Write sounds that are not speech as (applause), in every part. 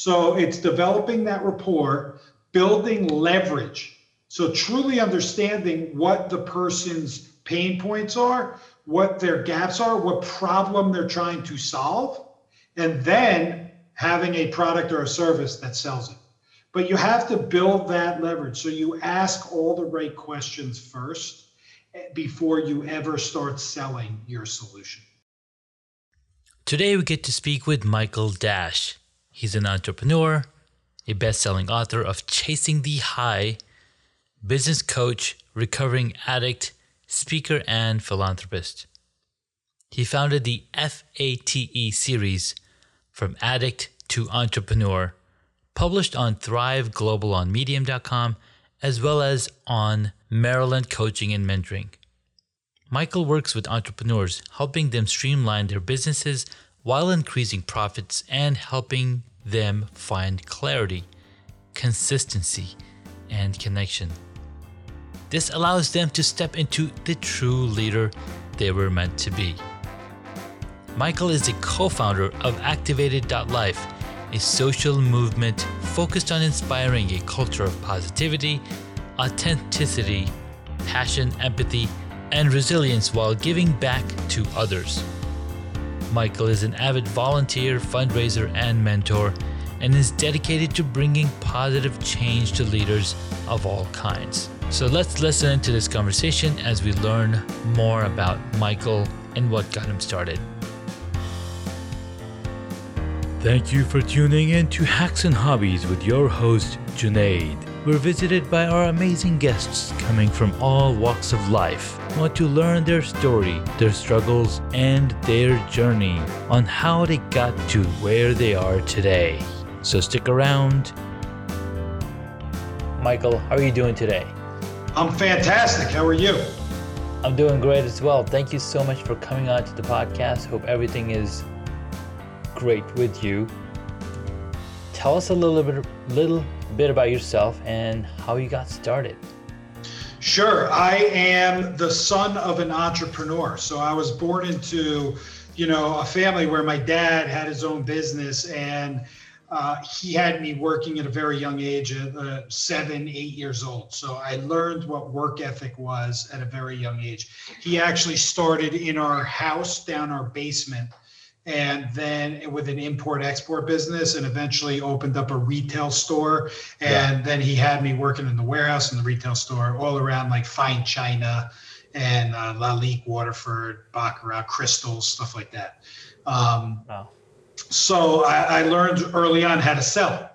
So it's developing that rapport, building leverage. So truly understanding what the person's pain points are, what their gaps are, what problem they're trying to solve, and then having a product or a service that sells it. But you have to build that leverage. So you ask all the right questions first eh, before you ever start selling your solution. Today we get to speak with Michael Dash. He's an entrepreneur, a best selling author of Chasing the High, business coach, recovering addict, speaker, and philanthropist. He founded the FATE series, From Addict to Entrepreneur published on Thrive Global on Medium.com, as well as on Maryland Coaching and Mentoring. Michael works with entrepreneurs, helping them streamline their businesses while increasing profits and helping them find clarity, consistency, and connection. This allows them to step into the true leader they were meant to be. Michael is the co founder of Activated.life a social movement focused on inspiring a culture of positivity, authenticity, passion, empathy, and resilience while giving back to others. Michael is an avid volunteer, fundraiser, and mentor, and is dedicated to bringing positive change to leaders of all kinds. So let's listen to this conversation as we learn more about Michael and what got him started. Thank you for tuning in to Hacks and Hobbies with your host, Junaid. We're visited by our amazing guests coming from all walks of life. Want to learn their story, their struggles, and their journey on how they got to where they are today. So stick around. Michael, how are you doing today? I'm fantastic. How are you? I'm doing great as well. Thank you so much for coming on to the podcast. Hope everything is great with you. Tell us a little bit, little bit about yourself and how you got started. Sure. I am the son of an entrepreneur. So I was born into, you know, a family where my dad had his own business and uh, he had me working at a very young age, at uh, seven, eight years old. So I learned what work ethic was at a very young age. He actually started in our house down our basement and then with an import export business and eventually opened up a retail store and yeah. then he had me working in the warehouse and the retail store all around like fine china and uh, Lalique, Waterford, Baccarat, crystals, stuff like that. Um, wow. So I, I, learned early on how to sell,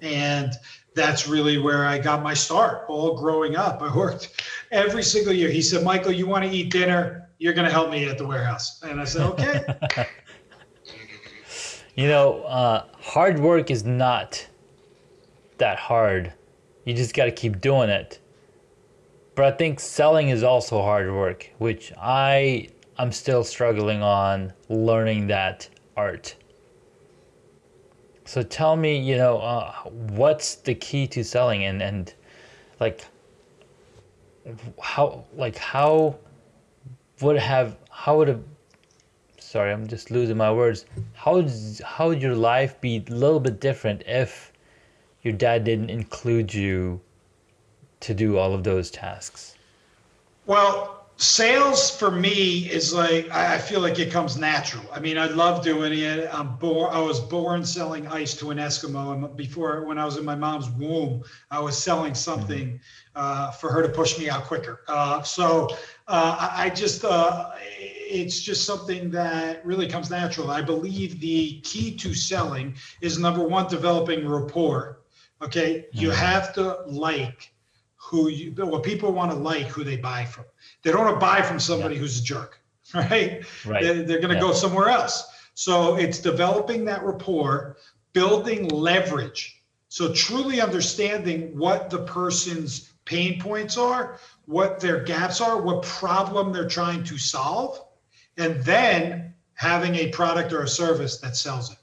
and that's really where I got my start. All growing up, I worked every single year. He said, "Michael, you want to eat dinner? You're going to help me at the warehouse." And I said, "Okay." (laughs) You know, uh, hard work is not that hard. You just got to keep doing it. But I think selling is also hard work, which I I'm still struggling on learning that art. So tell me, you know, uh, what's the key to selling and and like how like how would have how would have sorry, I'm just losing my words. How how would your life be a little bit different if your dad didn't include you to do all of those tasks? Well, sales for me is like I feel like it comes natural. I mean, I love doing it. I'm born. I was born selling ice to an Eskimo, and before when I was in my mom's womb, I was selling something mm-hmm. uh, for her to push me out quicker. Uh, so uh, I, I, just uh, it's just something that really comes natural. I believe the key to selling is number one, developing rapport. Okay, you mm-hmm. have to like who you what people want to like who they buy from. They don't want to buy from somebody yeah. who's a jerk, (laughs) right? Right. They're, they're going to yeah. go somewhere else. So it's developing that rapport, building leverage. So truly understanding what the person's pain points are, what their gaps are, what problem they're trying to solve, and then having a product or a service that sells it.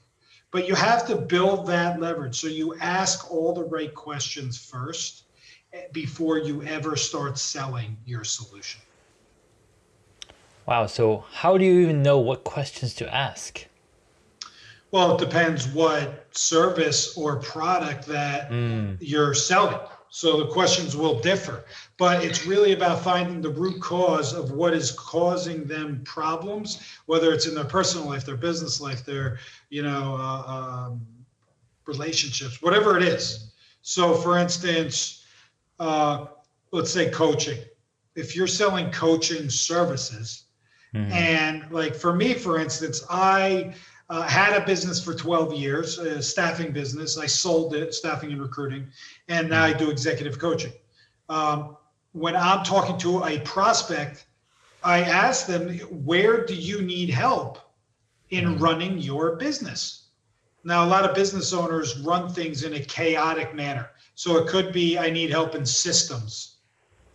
But you have to build that leverage. So you ask all the right questions first eh, before you ever start selling your solution. Wow. So, how do you even know what questions to ask? Well, it depends what service or product that Mm, you're selling. So the questions will differ, but it's really about finding the root cause of what is causing them problems, whether it's in their personal life, their business life, their, you know, uh, um, relationships, whatever it is. So for instance, uh, let's say coaching. If you're selling coaching services, mhm. and like for me, for instance, I uh, had a business for 12 years, a staffing business. I sold it, staffing and recruiting, and now I do executive coaching. Um, when I'm talking to a prospect, I ask them, where do you need help in Mhm. running your business? Now, a lot of business owners run things in a chaotic manner. So it could be, I need help in systems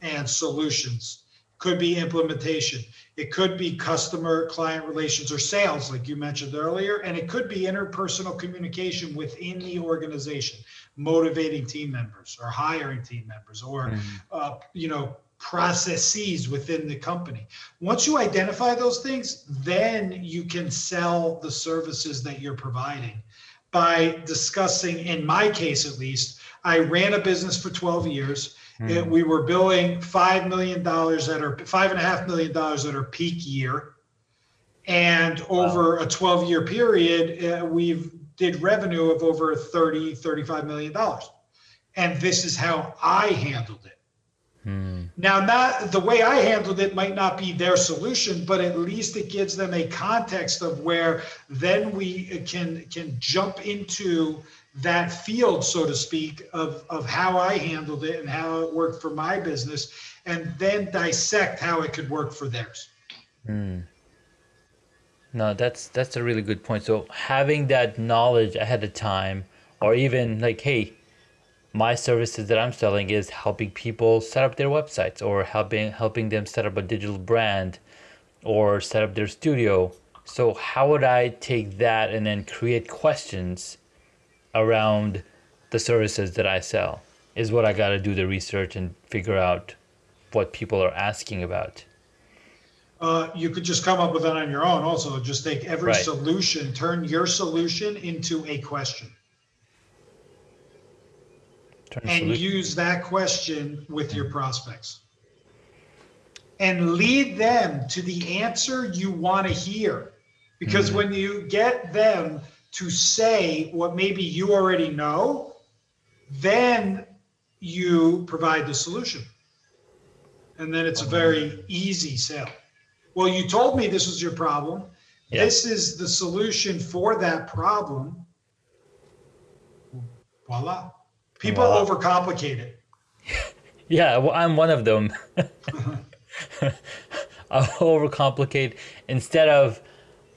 and solutions, could be implementation. It could be customer client relations or sales, like you mentioned earlier, and it could be interpersonal communication within the organization, motivating team members or hiring team members or, Mhm. uh, you know, processes within the company. Once you identify those things, then you can sell the services that you're providing by discussing, in my case at least, I ran a business for 12 years. It- we were billing five million dollars at our five and a half million dollars at our peak year, and over a 12 year period, uh, we've did revenue of over 30 35 million dollars, and this is how I handled it. Mm, Now, not the way I handled it might not be their solution, but at least it gives them a context of where then we can can jump into that field, so to speak, of of how I handled it and how it worked for my business, and then dissect how it could work for theirs. mm. No, that's that's a really good point. So having that knowledge ahead of time, or even like, hey, my services that I'm selling is helping people set up their websites, or helping helping them set up a digital brand, or set up their studio. So how would I take that and then create questions around the services that I sell? Is what I got to do the research and figure out what people are asking about. Uh, you could just come up with that on your own. Also, just take every Right. solution, turn your solution into a question. Turn and solution- use that question with your prospects and lead them to the answer you want to hear because when you get them to say what maybe you already know then you provide the solution. And then it's a very easy sale well you told me this was your problem. Yeah. this is the solution for that problem. Voila. People overcomplicate it. (laughs) Yeah, well, I'm one of them. (laughs) I overcomplicate instead of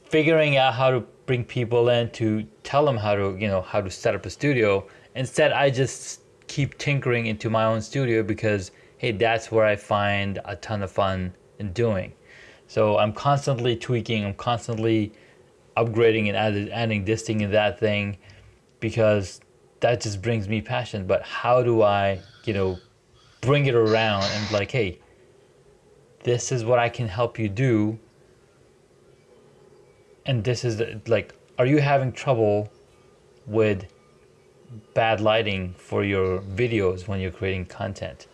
figuring out how to bring people in to tell them how to, you know, how to set up a studio. Instead, I just keep tinkering into my own studio because, hey, that's where I find a ton of fun in doing. So I'm constantly tweaking. I'm constantly upgrading and added, adding this thing and that thing because that just brings me passion. But how do I, you know, bring it around and like, hey, this is what I can help you do. And this is the, like, are you having trouble with bad lighting for your videos when you're creating content?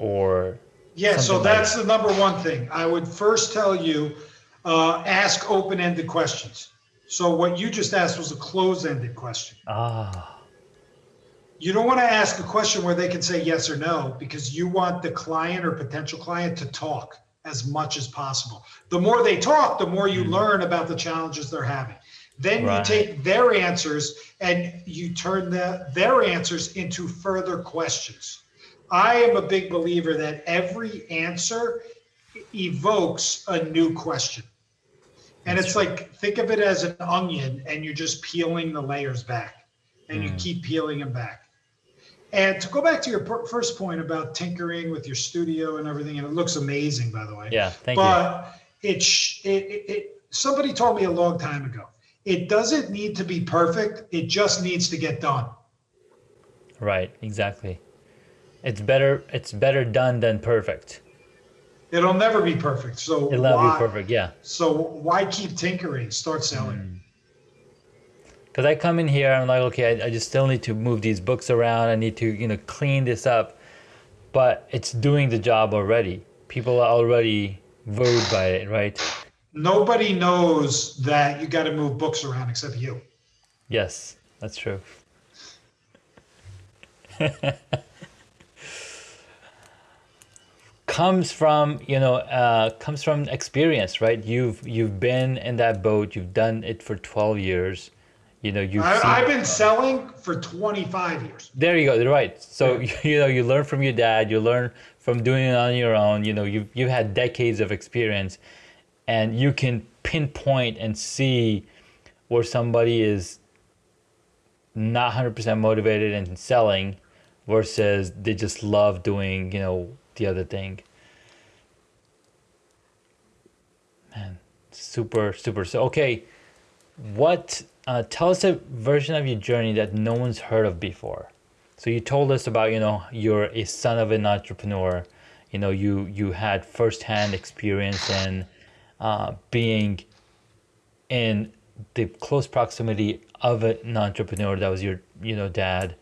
Or Yeah, so Something like that's the number one thing. I would first tell you, uh, ask open-ended questions. So what you just asked was a closed-ended question. ah, You don't want to ask a question where they can say yes or no because you want the client or potential client to talk as much as possible. The more they talk, the more you learn about the challenges they're having. Then Right. you take their answers and you turn the, their answers into further questions. I am a big believer that every answer evokes a new question. And That's it's like, think of it as an onion and you're just peeling the layers back and you Mm. keep peeling them back. And to go back to your first point about tinkering with your studio and everything, and it looks amazing, by the way. yeah, thank you. but it, sh- it, it, it, somebody told me a long time ago, it doesn't need to be perfect. It just needs to get done. Right, exactly. It's better. It's better done than perfect. It'll never be perfect. So It'll never why, be perfect. Yeah. So why keep tinkering? Start selling. Mm. Because I come in here, I'm like, okay, I, I just still need to move these books around. I need to, you know, clean this up, but it's doing the job already. People are already wooed by it, right? Nobody knows that you got to move books around except you. Yes, that's true. (laughs) comes from you know uh, comes from experience right you've you've been in that boat you've done it for 12 years you know you've I, I've been selling for 25 years. there you go right. So (laughs) you know you learn from your dad you learn from doing it on your own. You know you've, you've had decades of experience and you can pinpoint and see where somebody is not 100% motivated in selling versus they just love doing you know the other thing. Man super super. So okay what uh, tell us a version of your journey that no one's heard of before. So you told us about you know you're a son of an entrepreneur. You know you you had firsthand experience in uh, being in the close proximity of an entrepreneur that was your you know dad.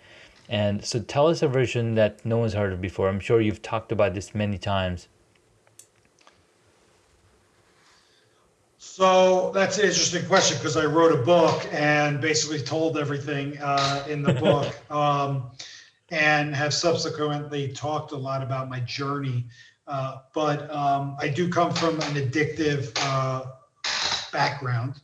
And so tell us a version that no one's heard of before. I'm sure you've talked about this many times So that's an interesting question because I wrote a book and basically told everything uh, in the (laughs) book um, and have subsequently talked a lot about my journey. Uh, but um, I do come from an addictive uh, background.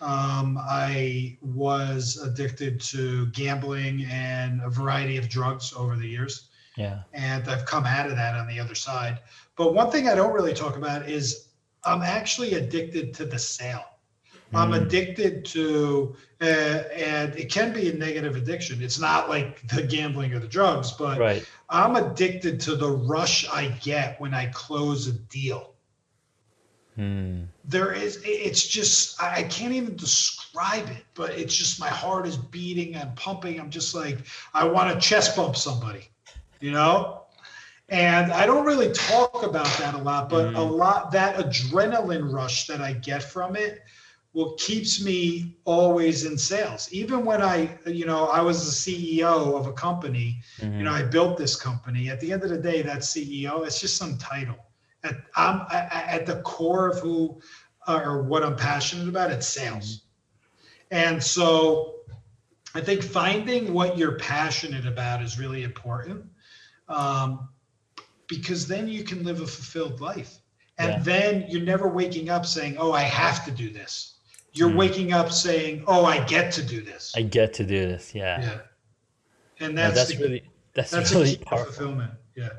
Um, I was addicted to gambling and a variety of drugs over the years yeah and I've come out of that on the other side. But one thing I don't really talk about is I'm actually addicted to the sale. I'm Mm. addicted to, uh, and it can be a negative addiction. It's not like the gambling or the drugs, but right I'm addicted to the rush I get when I close a deal. Hmm. There is, it's just, I can't even describe it, but it's just my heart is beating and pumping. I'm just like, I want to chest bump somebody, you know? And I don't really talk about that a lot, but a lot, that adrenaline rush that I get from it what keeps me always in sales. Even when I, you know, I was the CEO of a company, you know, I built this company. At the end of the day, that CEO, it's just some title. At, I'm I- at the core of who uh, or what I'm passionate about, it's sales. And so I think finding what you're passionate about is really important um, because then you can live a fulfilled life. And Yeah. then you're never waking up saying, oh, I have to do this. You're Mm. waking up saying, oh, I get to do this. i get to do this yeah, yeah. And that's, that's the, really that's, that's really powerful fulfillment. Yeah.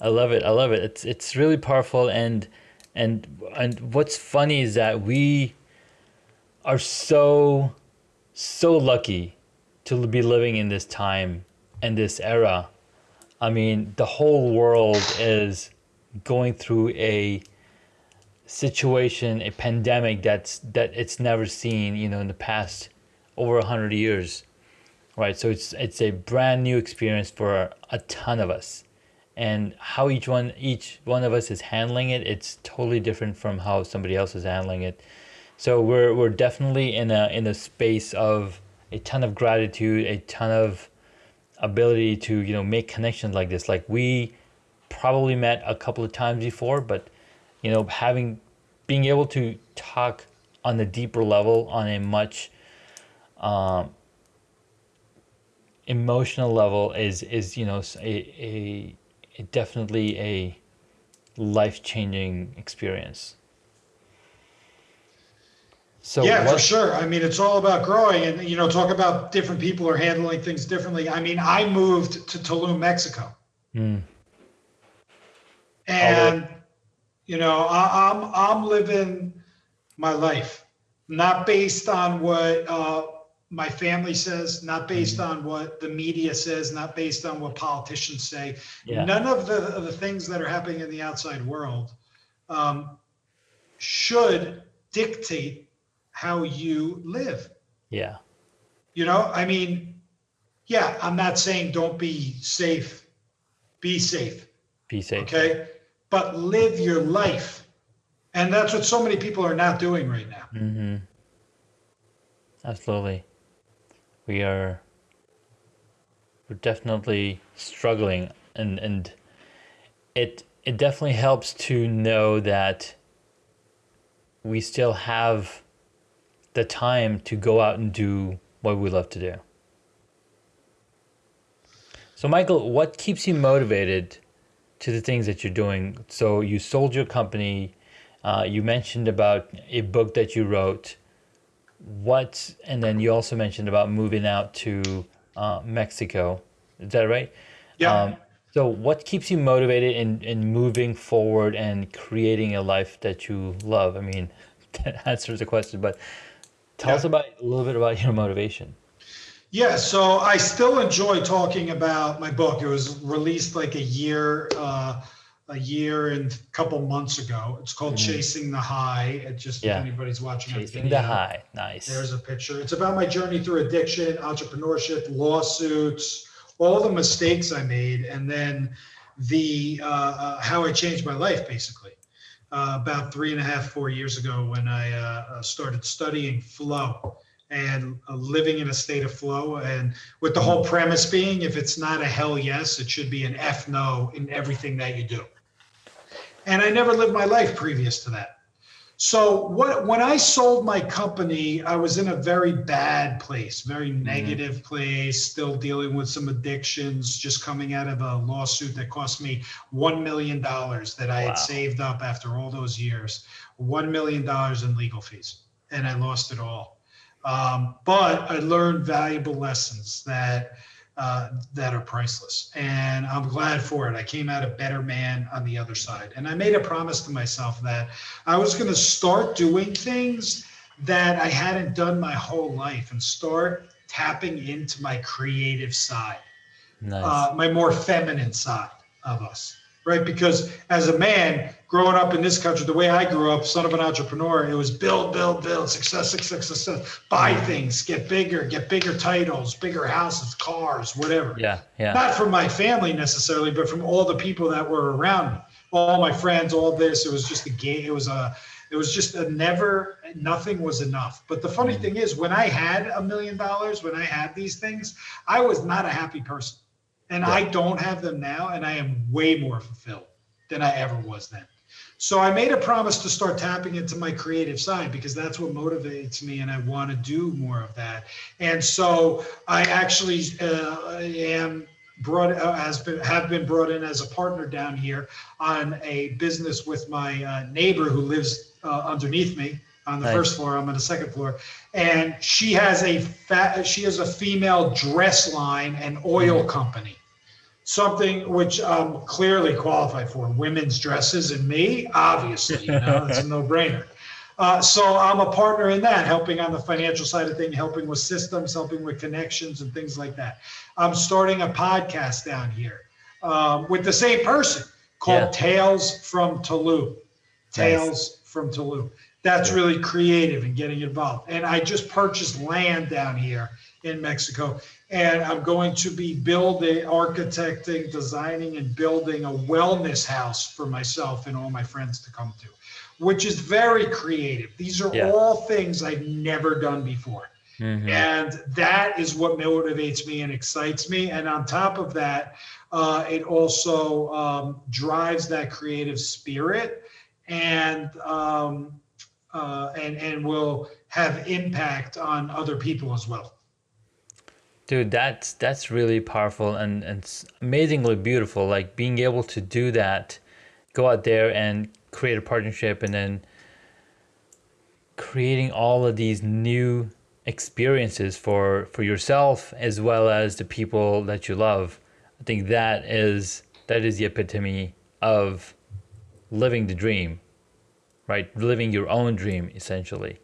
I love it. I love it. It's it's really powerful and and and what's funny is that we are so so lucky to be living in this time and this era. I mean, the whole world is going through a situation, a pandemic that's that it's never seen, you know, in the past over a hundred years, right? So it's it's a brand new experience for a ton of us, and how each one each one of us is handling it, it's totally different from how somebody else is handling it. So we're we're definitely in a in a space of a ton of gratitude, a ton of ability to you know make connections like this. Like we probably met a couple of times before, but you know having being able to talk on a deeper level on a much um, emotional level is is you know a, a, a definitely a life changing experience. So yeah, for sure. I mean, it's all about growing and, you know, talk about different people are handling things differently. I mean, I moved to Tulum, Mexico. Mm, And, you know, I, I'm, I'm living my life, not based on what uh, my family says, not based on what the media says, not based on what politicians say. Yeah. None of the, of the things that are happening in the outside world um, should dictate how you live. yeah. You know, I mean, yeah, I'm not saying don't be safe, be safe, Be safe. okay? But live your life. And that's what so many people are not doing right now. hmm Absolutely. We are we're definitely struggling and and it it definitely helps to know that we still have the time to go out and do what we love to do. So Michael, what keeps you motivated to the things that you're doing? So you sold your company, uh, you mentioned about a book that you wrote. What and then you also mentioned about moving out to uh, Mexico. Is that right? Yeah. Um, so what keeps you motivated in, in moving forward and creating a life that you love? I mean, (laughs) that answers the question, but tell us about a little bit about your motivation. Yeah, so I still enjoy talking about my book. It was released like a year, uh, a year and a couple months ago. It's called Chasing the High. It just Yeah. if anybody's watching Chasing the high. Nice. There's a picture. It's about my journey through addiction, entrepreneurship, lawsuits, all the mistakes I made, and then the uh, uh, how I changed my life basically. Uh, about three and a half, four years ago, when I uh, uh, started studying flow and uh, living in a state of flow, and with the whole premise being, if it's not a hell yes, it should be an F no in everything that you do. And I never lived my life previous to that. So what when I sold my company, I was in a very bad place, very negative place, still dealing with some addictions, just coming out of a lawsuit that cost me one million dollars that I Wow. had saved up after all those years, one million dollars in legal fees, and I lost it all. Um, but I learned valuable lessons that uh, that are priceless, and I'm glad for it. I came out a better man on the other side, and I made a promise to myself that I was going to start doing things that I hadn't done my whole life, and start tapping into my creative side Nice. uh, my more feminine side of us, right? Because as a man growing up in this country, the way I grew up, son of an entrepreneur, it was build, build, build, success, success, success, buy things, get bigger, get bigger titles, bigger houses, cars, whatever. yeah. Yeah. Not from my family necessarily, but from all the people that were around me, all my friends, all this. It was just a game. It was a, it was just a never, nothing was enough. But the funny mm. thing is, when I had a million dollars, when I had these things, I was not a happy person. And I don't have them now, and I am way more fulfilled than I ever was then. So I made a promise to start tapping into my creative side because that's what motivates me, and I want to do more of that. And so I actually uh, am brought uh, has been have been brought in as a partner down here on a business with my uh, neighbor who lives uh, underneath me on the Nice. first floor. I'm on the second floor, and she has a fat she has a female dress line and oil company something which I'm clearly qualified for women's dresses and me, obviously, you know, it's a (laughs) no brainer. Uh, so I'm a partner in that, helping on the financial side of things, helping with systems, helping with connections and things like that. I'm starting a podcast down here um, with the same person called Yeah. Tales from Tulum. Tales from Tulum. That's really creative and getting involved. And I just purchased land down here in Mexico, and I'm going to be building, architecting, designing, and building a wellness house for myself and all my friends to come to, which is very creative. These are Yeah. all things I've never done before. Mhm. And that is what motivates me and excites me. And on top of that, uh, it also um, drives that creative spirit and um, uh, and and will have impact on other people as well. Dude, that's that's really powerful and, and amazingly beautiful. Like being able to do that, go out there and create a partnership and then creating all of these new experiences for for yourself as well as the people that you love. I think that is that is the epitome of living the dream. Right? Living your own dream essentially.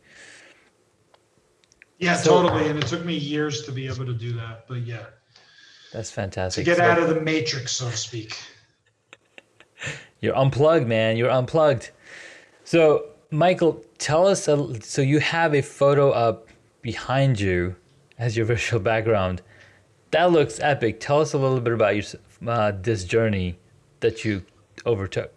Yeah, So- totally. And it took me years to be able to do that, but yeah, That's to fantastic. get So- out of the matrix, so to speak. (laughs) You're unplugged, man. You're unplugged. So, Michael, tell us. A, so you have a photo up behind you as your (laughs) visual background. That looks epic. Tell us a little bit about your uh, this journey that you overtook.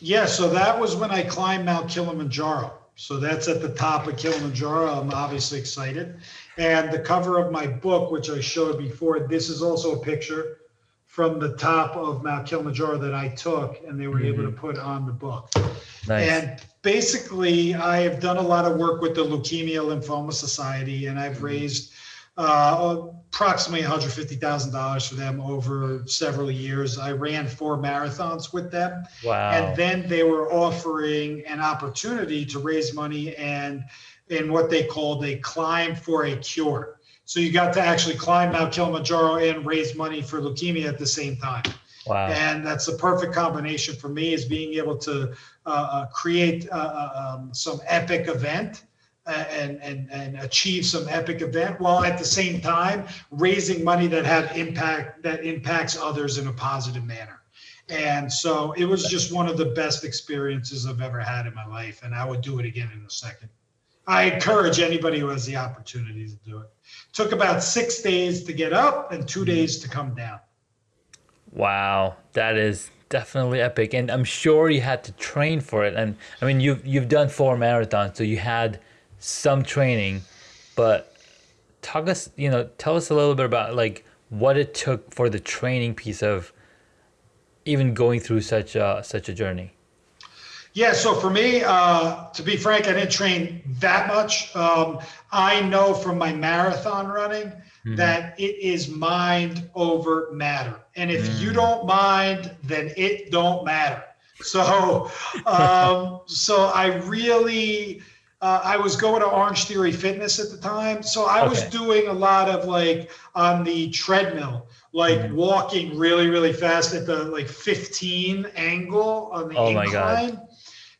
Yeah, so that was when I climbed Mount Kilimanjaro. So that's at the top of Kilimanjaro. I'm obviously excited. And the cover of my book, which I showed before, this is also a picture from the top of Mount Kilimanjaro that I took, and they were mm-hmm. able to mm-hmm. put on the book. Nice. And basically, I have done a lot of work with the Leukemia Lymphoma Society, and I've mm-hmm. raised uh, approximately $150,000 for them over several years. I ran four marathons with them. Wow. And then they were offering an opportunity to raise money and in what they called a climb for a cure. So you got to actually climb Mount Kilimanjaro and raise money for leukemia at the same time. Wow. And that's the perfect combination for me is being able to uh, uh, create uh, uh um, some epic event and, and, and achieve some epic event while at the same time raising money that have impact that impacts others in a positive manner. And so it was just one of the best experiences I've ever had in my life. And I would do it again in a second. I encourage anybody who has the opportunity to do it. Took about six days to get up and two mm-hmm. days to come down. Wow, that is definitely epic, and I'm sure you had to train for it. And I mean, you've you've done four marathons, so you had some training, but talk us, you know, tell us a little bit about like what it took for the training piece of even going through such a such a journey. Yeah, so for me, uh, to be frank, I didn't train that much. Um, I know from my marathon running mm-hmm. that it is mind over matter, and if mm. you don't mind, then it don't matter. So, (laughs) um, so I really uh, I was going to Orange Theory Fitness at the time. So I okay. was doing a lot of like on the treadmill, like mm-hmm. walking really, really fast at the like 15 angle on the oh incline.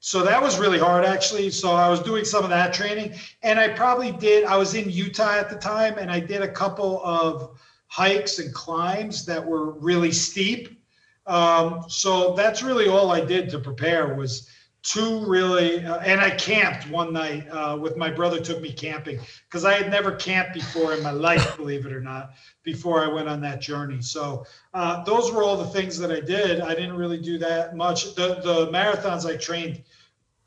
So that was really hard actually. So I was doing some of that training and I probably did, I was in Utah at the time and I did a couple of hikes and climbs that were really steep. Um, so that's really all I did to prepare was two really uh, and i camped one night uh, with my brother took me camping because i had never camped before in my life believe it or not before i went on that journey. So uh, those were all the things that i did. I didn't really do that much. The, the marathons i trained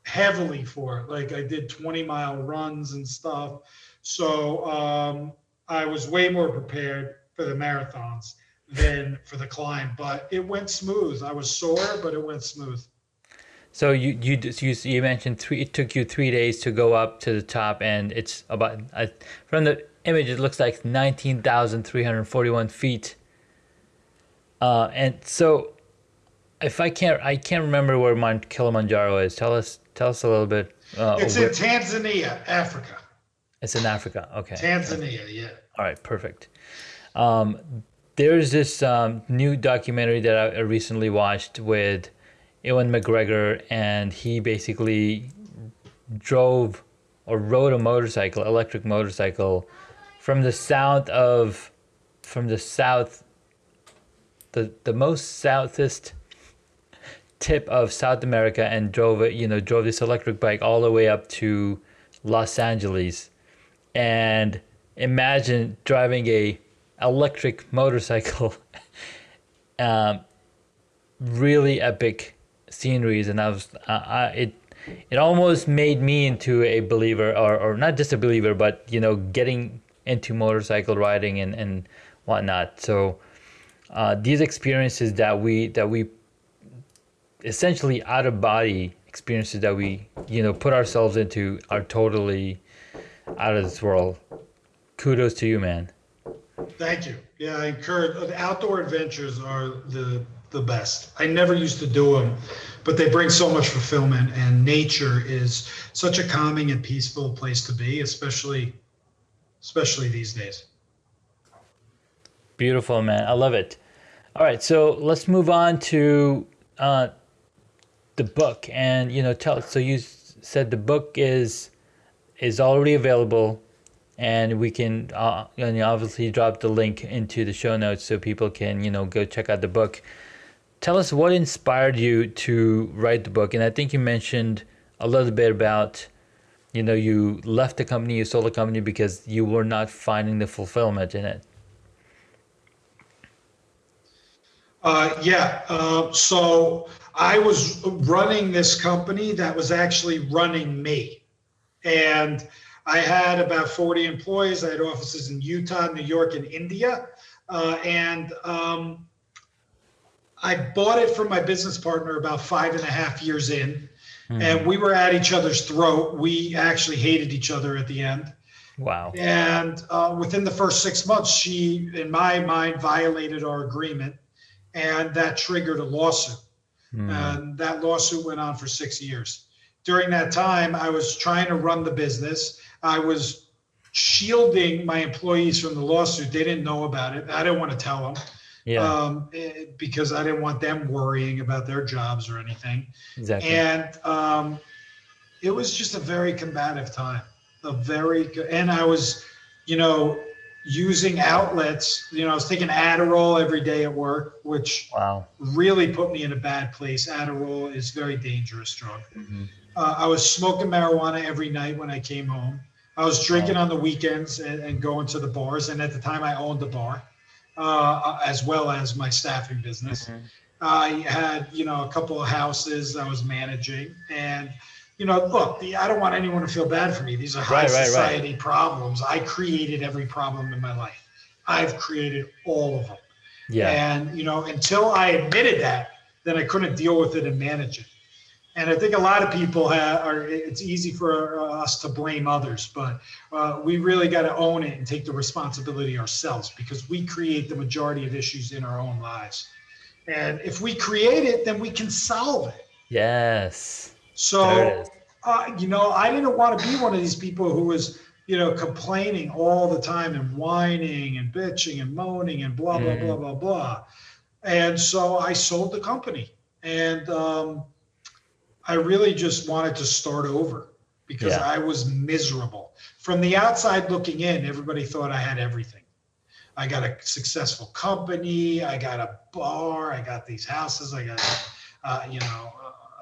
heavily for like i did 20 mile runs and stuff. So um, i was way more prepared for the marathons than for the climb but it went smooth. I was sore but it went smooth so you you you, you mentioned three. It took you three days to go up to the top, and it's about uh, from the image. It looks like nineteen thousand three hundred forty-one feet. Uh, and so, if I can't, I can't remember where Mount Kilimanjaro is. Tell us, tell us a little bit. Uh, it's in Tanzania, Africa. It's in Africa. Okay. Tanzania, yeah. All right, perfect. Um, there's this um, new documentary that I recently watched with Ewan McGregor, and he basically drove or rode a motorcycle, electric motorcycle, from the south of, from the south, the the most southest tip of South America, and drove it. You know, drove this electric bike all the way up to Los Angeles, and imagine driving a electric motorcycle. (laughs) um, really epic sceneries, and I was uh, I, it it almost made me into a believer, or or not just a believer, but you know, getting into motorcycle riding and and whatnot. So uh, these experiences that we that we essentially out of body experiences that we you know put ourselves into are totally out of this world. Kudos to you, man. Thank you. Yeah, I encourage outdoor adventures are the the best. I never used to do them, but they bring so much fulfillment. And nature is such a calming and peaceful place to be, especially, especially these days. Beautiful, man. I love it. All right, so let's move on to uh, the book, and you know, tell. So you said the book is is already available and we can uh, and obviously drop the link into the show notes so people can you know go check out the book tell us what inspired you to write the book. And I think you mentioned a little bit about, you know, you left the company, you sold the company because you were not finding the fulfillment in it. Uh, yeah. Uh, so I was running this company that was actually running me. And I had about 40 employees. I had offices in Utah, New York, and India. Uh, and um, I bought it from my business partner about five and a half years in. Mm. And we were at each other's throat. We actually hated each other at the end. Wow. And uh, within the first six months, she, in my mind, violated our agreement. And that triggered a lawsuit. Mm. And that lawsuit went on for six years. During that time, I was trying to run the business. I was shielding my employees from the lawsuit. They didn't know about it. I didn't want to tell them. Yeah. Um, it, eh, because I didn't want them worrying about their jobs or anything. Exactly. And um, it was just a very combative time. A very, and I was, you know, using outlets. You know, I was taking Adderall every day at work, which wow. really put me in a bad place. Adderall is very dangerous drug. Mm-hmm. Uh, I was smoking marijuana every night when I came home. I was drinking on the weekends and, and, going to the bars. And at the time, I owned a bar, uh, as well as my staffing business. Mm-hmm. I had, you know, a couple of houses I was managing, and you know, look, the, I don't want anyone to feel bad for me. These are high right, society right. problems. I created every problem in my life. I've created all of them. Yeah. And you know, until I admitted that, then I couldn't deal with it and manage it. And I think a lot of people have, are. It's easy for us to blame others, but uh, we really got to own it and take the responsibility ourselves because we create the majority of issues in our own lives. And if we create it, then we can solve it. Yes. So, uh, you know, I didn't want to be one of these people who was, you know, complaining all the time and whining and bitching and moaning and blah, blah, mm. blah, blah, blah. And so I sold the company. And, um, I really just wanted to start over because yeah. I was miserable. From the outside looking in, everybody thought I had everything. I got a successful company, I got a bar, I got these houses, I got, uh, you know,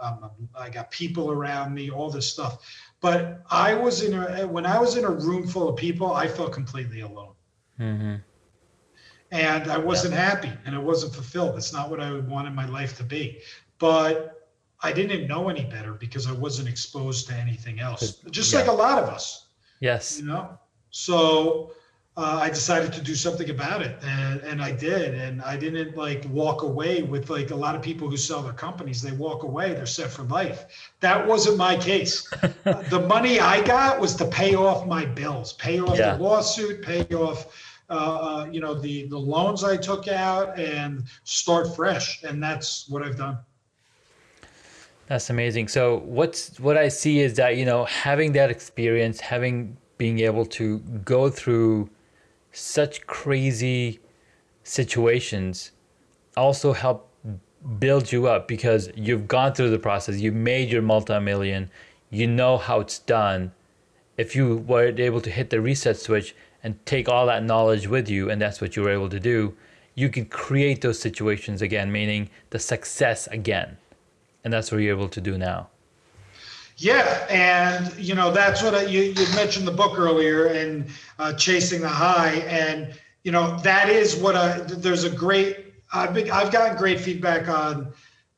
uh, um, I got people around me, all this stuff. But I was in a, when I was in a room full of people, I felt completely alone. Mm-hmm. And I wasn't yeah. happy and I wasn't fulfilled. It's not what I would want in my life to be. But I didn't know any better because I wasn't exposed to anything else, just yeah. like a lot of us. Yes. You know, so uh, I decided to do something about it, and, and I did. And I didn't like walk away with like a lot of people who sell their companies. They walk away, they're set for life. That wasn't my case. (laughs) the money I got was to pay off my bills, pay off yeah. the lawsuit, pay off. Uh, uh, you know the the loans I took out and start fresh, and that's what I've done. That's amazing. So what's what I see is that you know having that experience, having being able to go through such crazy situations, also help build you up because you've gone through the process. You made your multi-million. You know how it's done. If you were able to hit the reset switch and take all that knowledge with you, and that's what you were able to do, you can create those situations again, meaning the success again and that's what you're able to do now. Yeah, and you know that's what I, you you mentioned the book earlier and uh, chasing the high, and you know that is what I. There's a great. I've been, I've gotten great feedback on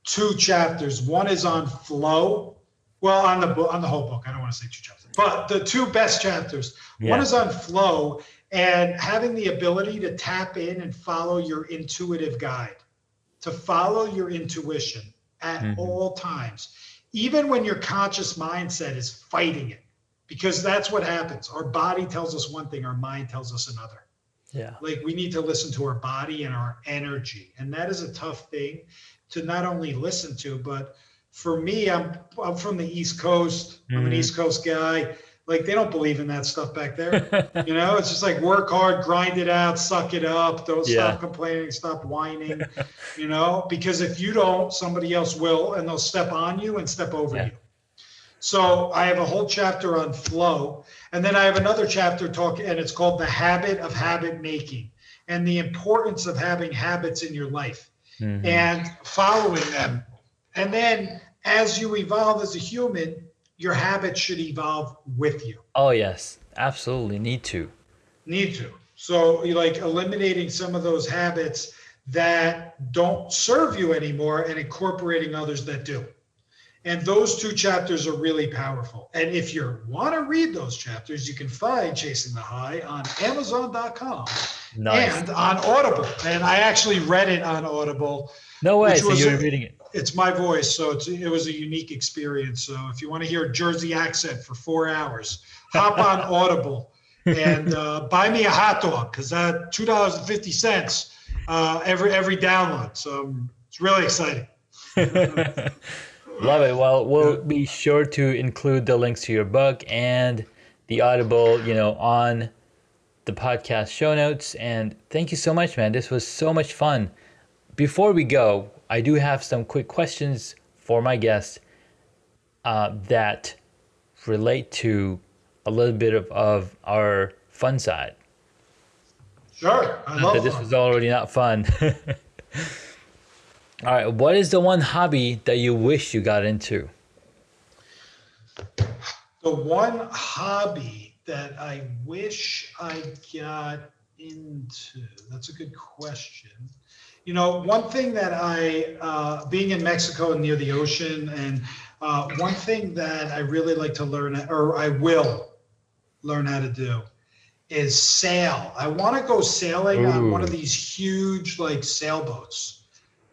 two chapters. One is on flow. Well, on the book, on the whole book. I don't want to say two chapters, but the two best chapters. Yeah. One is on flow and having the ability to tap in and follow your intuitive guide, to follow your intuition at mm-hmm. all times, even when your conscious mindset is fighting it, because that's what happens. Our body tells us one thing, our mind tells us another. Yeah. Like we need to listen to our body and our energy. And that is a tough thing to not only listen to, but for me, I'm I'm from the East Coast. I'm an mm-hmm. East Coast guy like they don't believe in that stuff back there. (laughs) you know, it's just like work hard, grind it out, suck it up, don't yeah. stop complaining, stop whining, you know, because if you don't, somebody else will and they'll step on you and step over yeah. you. So I have a whole chapter on flow. And then I have another chapter talk, and it's called the habit of habit making and the importance of having habits in your life mm-hmm. and following them. And then as you evolve as a human, your habits should evolve with you. Oh yes, absolutely need to. Need to. So you like eliminating some of those habits that don't serve you anymore and incorporating others that do. And those two chapters are really powerful. And if you want to read those chapters, you can find Chasing the High on Amazon.com Nice. and on Audible. And I actually read it on Audible. no way. So you're reading it. It's my voice, so it's, it was a unique experience. So if you want to hear a Jersey accent for four hours, hop on (laughs) Audible and uh, buy me a hot dog because that two dollars and fifty cents uh, every every download. So um, it's really exciting. Love it. Well, we'll be sure to include the links to your book and the Audible, you know, on the podcast show notes. And thank you so much, man. This was so much fun. Before we go, I do have some quick questions for my guests uh, that relate to a little bit of, of our fun side. Sure, I love But this was already not fun. (laughs) All right, what is the one hobby that you wish you got into? The one hobby that I wish I got into, that's a good question. You know, one thing that I, uh, being in Mexico and near the ocean, and uh, one thing that I really like to learn, or I will learn how to do, is sail. I want to go sailing on one of these huge, like, sailboats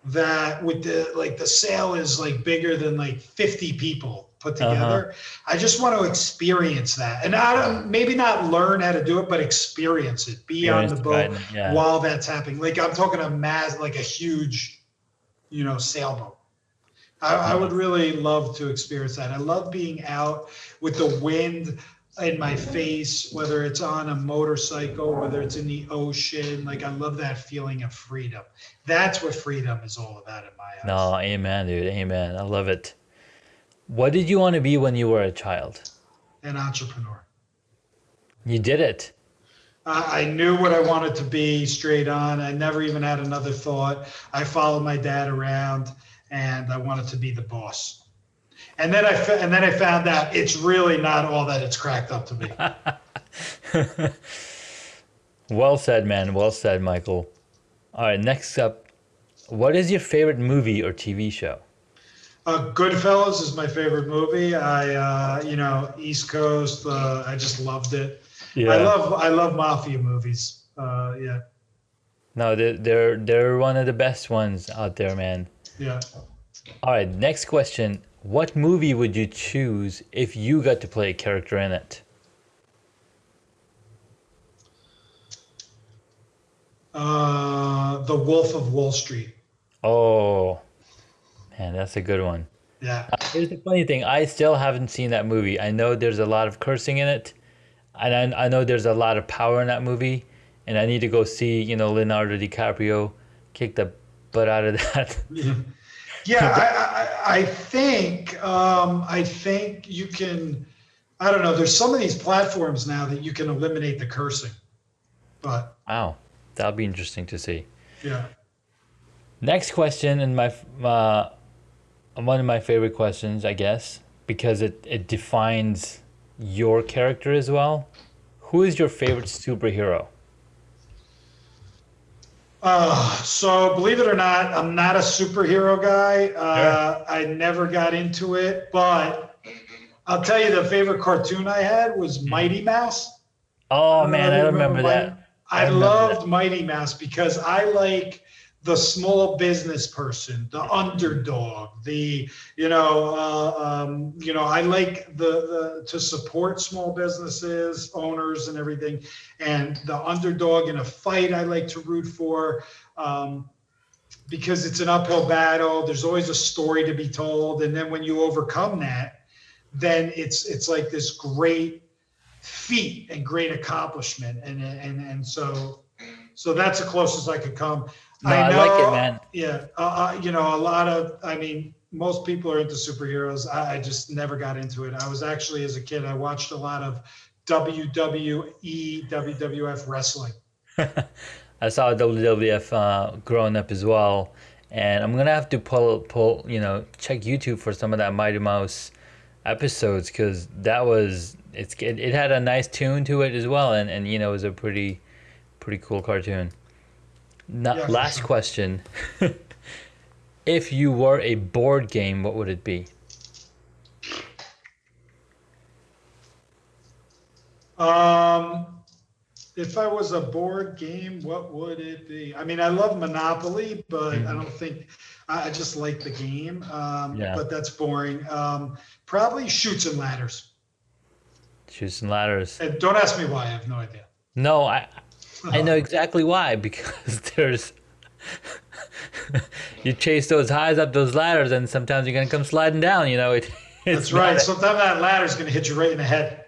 that with the like the sail is like bigger than like 50 people put Uh-huh. together. I just want to experience that, and I don't maybe not learn how to do it, but experience it. Be on the boat riding, yeah. while that's happening. Like I'm talking a mass, like a huge, you know, sailboat. I, I would really love to experience that. I love being out with the wind in my face, whether it's on a motorcycle, whether it's in the ocean. Like I love that feeling of freedom. That's what freedom is all about in my eyes. No, amen, dude. Amen. I love it. What did you want to be when you were a child? An entrepreneur. You did it. I I knew what I wanted to be straight on. I never even had another thought. I followed my dad around, and I wanted to be the boss. And then I fa- and then I found out it's really not all that it's cracked up to be. (laughs) Well said, man. Well said, Michael. All right, next up, what is your favorite movie or TV show? Uh, Goodfellas is my favorite movie. I, uh, you know, East Coast. Uh, I just loved it. Yeah. I love I love mafia movies. Uh, yeah, No, they're, they're they're one of the best ones out there, man. yeah. All right, next question. What movie would you choose if you got to play a character in it? Uh, the Wolf of Wall Street. Oh, man, that's a good one. Yeah. Here's the funny thing. I still haven't seen that movie. I know there's a lot of cursing in it, and I, I know there's a lot of power in that movie, and I need to go see, you know, Leonardo DiCaprio kick the butt out of that. (laughs) (laughs) Yeah, I, I, I think um, I think you can. I don't know. There's some of these platforms now that you can eliminate the cursing, but wow, that'll be interesting to see. yeah. Next question, and my uh, one of my favorite questions, I guess, because it, it defines your character as well. Who is your favorite superhero? Uh, so believe it or not, I'm not a superhero guy. Uh, I never got into it, but I'll tell you the favorite cartoon I had was Mighty Mouse. Oh man, I remember Mighty- that. I, I remember loved Mighty Mouse because I like the small business person, the underdog, the you know, uh, um, you know, I like the the to support small businesses, owners, and everything, and the underdog in a fight. I like to root for. Um, because it's an uphill battle there's always a story to be told and then when you overcome that then it's it's like this great feat and great accomplishment and and and so so that's the closest i could come No, I, like it, man. yeah uh, uh, you know a lot of i mean most people are into superheroes. I, I just never got into it. I was actually as a kid i watched a lot of wwe wwf wrestling. (laughs) I saw WWF uh, growing up as well, and I'm gonna have to pull pull you know check YouTube for some of that Mighty Mouse episodes because that was it's it, it had a nice tune to it as well, and and you know it was a pretty pretty cool cartoon. Not. Last question. (laughs) if you were a board game, what would it be? Um, if I was a board game, what would it be? I mean, I love Monopoly, but mm. I don't think I, just like the game. Um, yeah. but that's boring. Um, probably Chutes and Ladders. Shoots and ladders. And don't ask me why. I have no idea. No, I I know exactly why because (laughs) there's (laughs) you chase those highs up those ladders and sometimes you're gonna come sliding down. You know it. (laughs) it's That's right. Sometimes that ladder is going to hit you right in the head.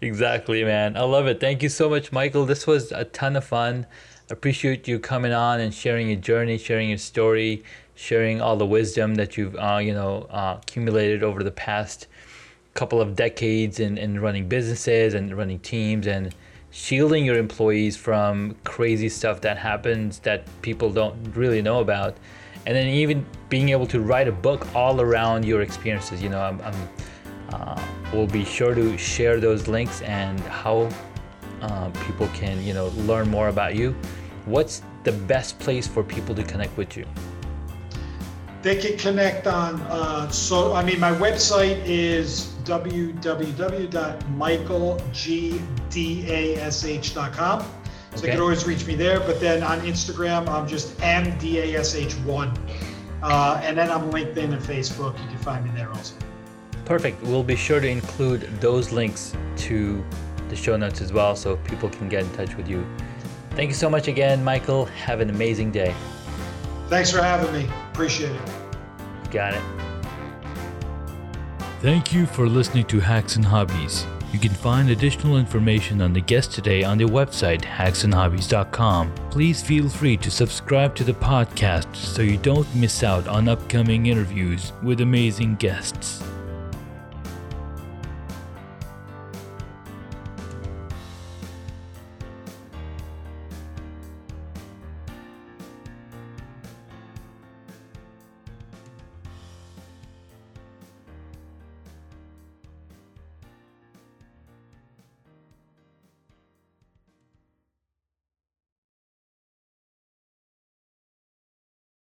exactly, man. I love it. Thank you so much, Michael. This was a ton of fun. Appreciate you coming on and sharing your journey, sharing your story, sharing all the wisdom that you've uh, you know uh, accumulated over the past couple of decades in, in running businesses and running teams and shielding your employees from crazy stuff that happens that people don't really know about. And then even being able to write a book all around your experiences you know i'm, I'm uh, we'll be sure to share those links and how uh, people can you know learn more about you. What's the best place for people to connect with you? They can connect on, uh, so, I mean, my website is www.michaelgdash.com. So Okay. you can always reach me there, but then on Instagram, I'm just mdash1. Uh, and then on LinkedIn and Facebook, you can find me there also. Perfect. We'll be sure to include those links to the show notes as well so people can get in touch with you. Thank you so much again, Michael. Have an amazing day. Thanks for having me. Appreciate it. Got it. Thank you for listening to Hacks and Hobbies. You can find additional information on the guest today on their website, hacksandhobbies.com. Please feel free to subscribe to the podcast so you don't miss out on upcoming interviews with amazing guests.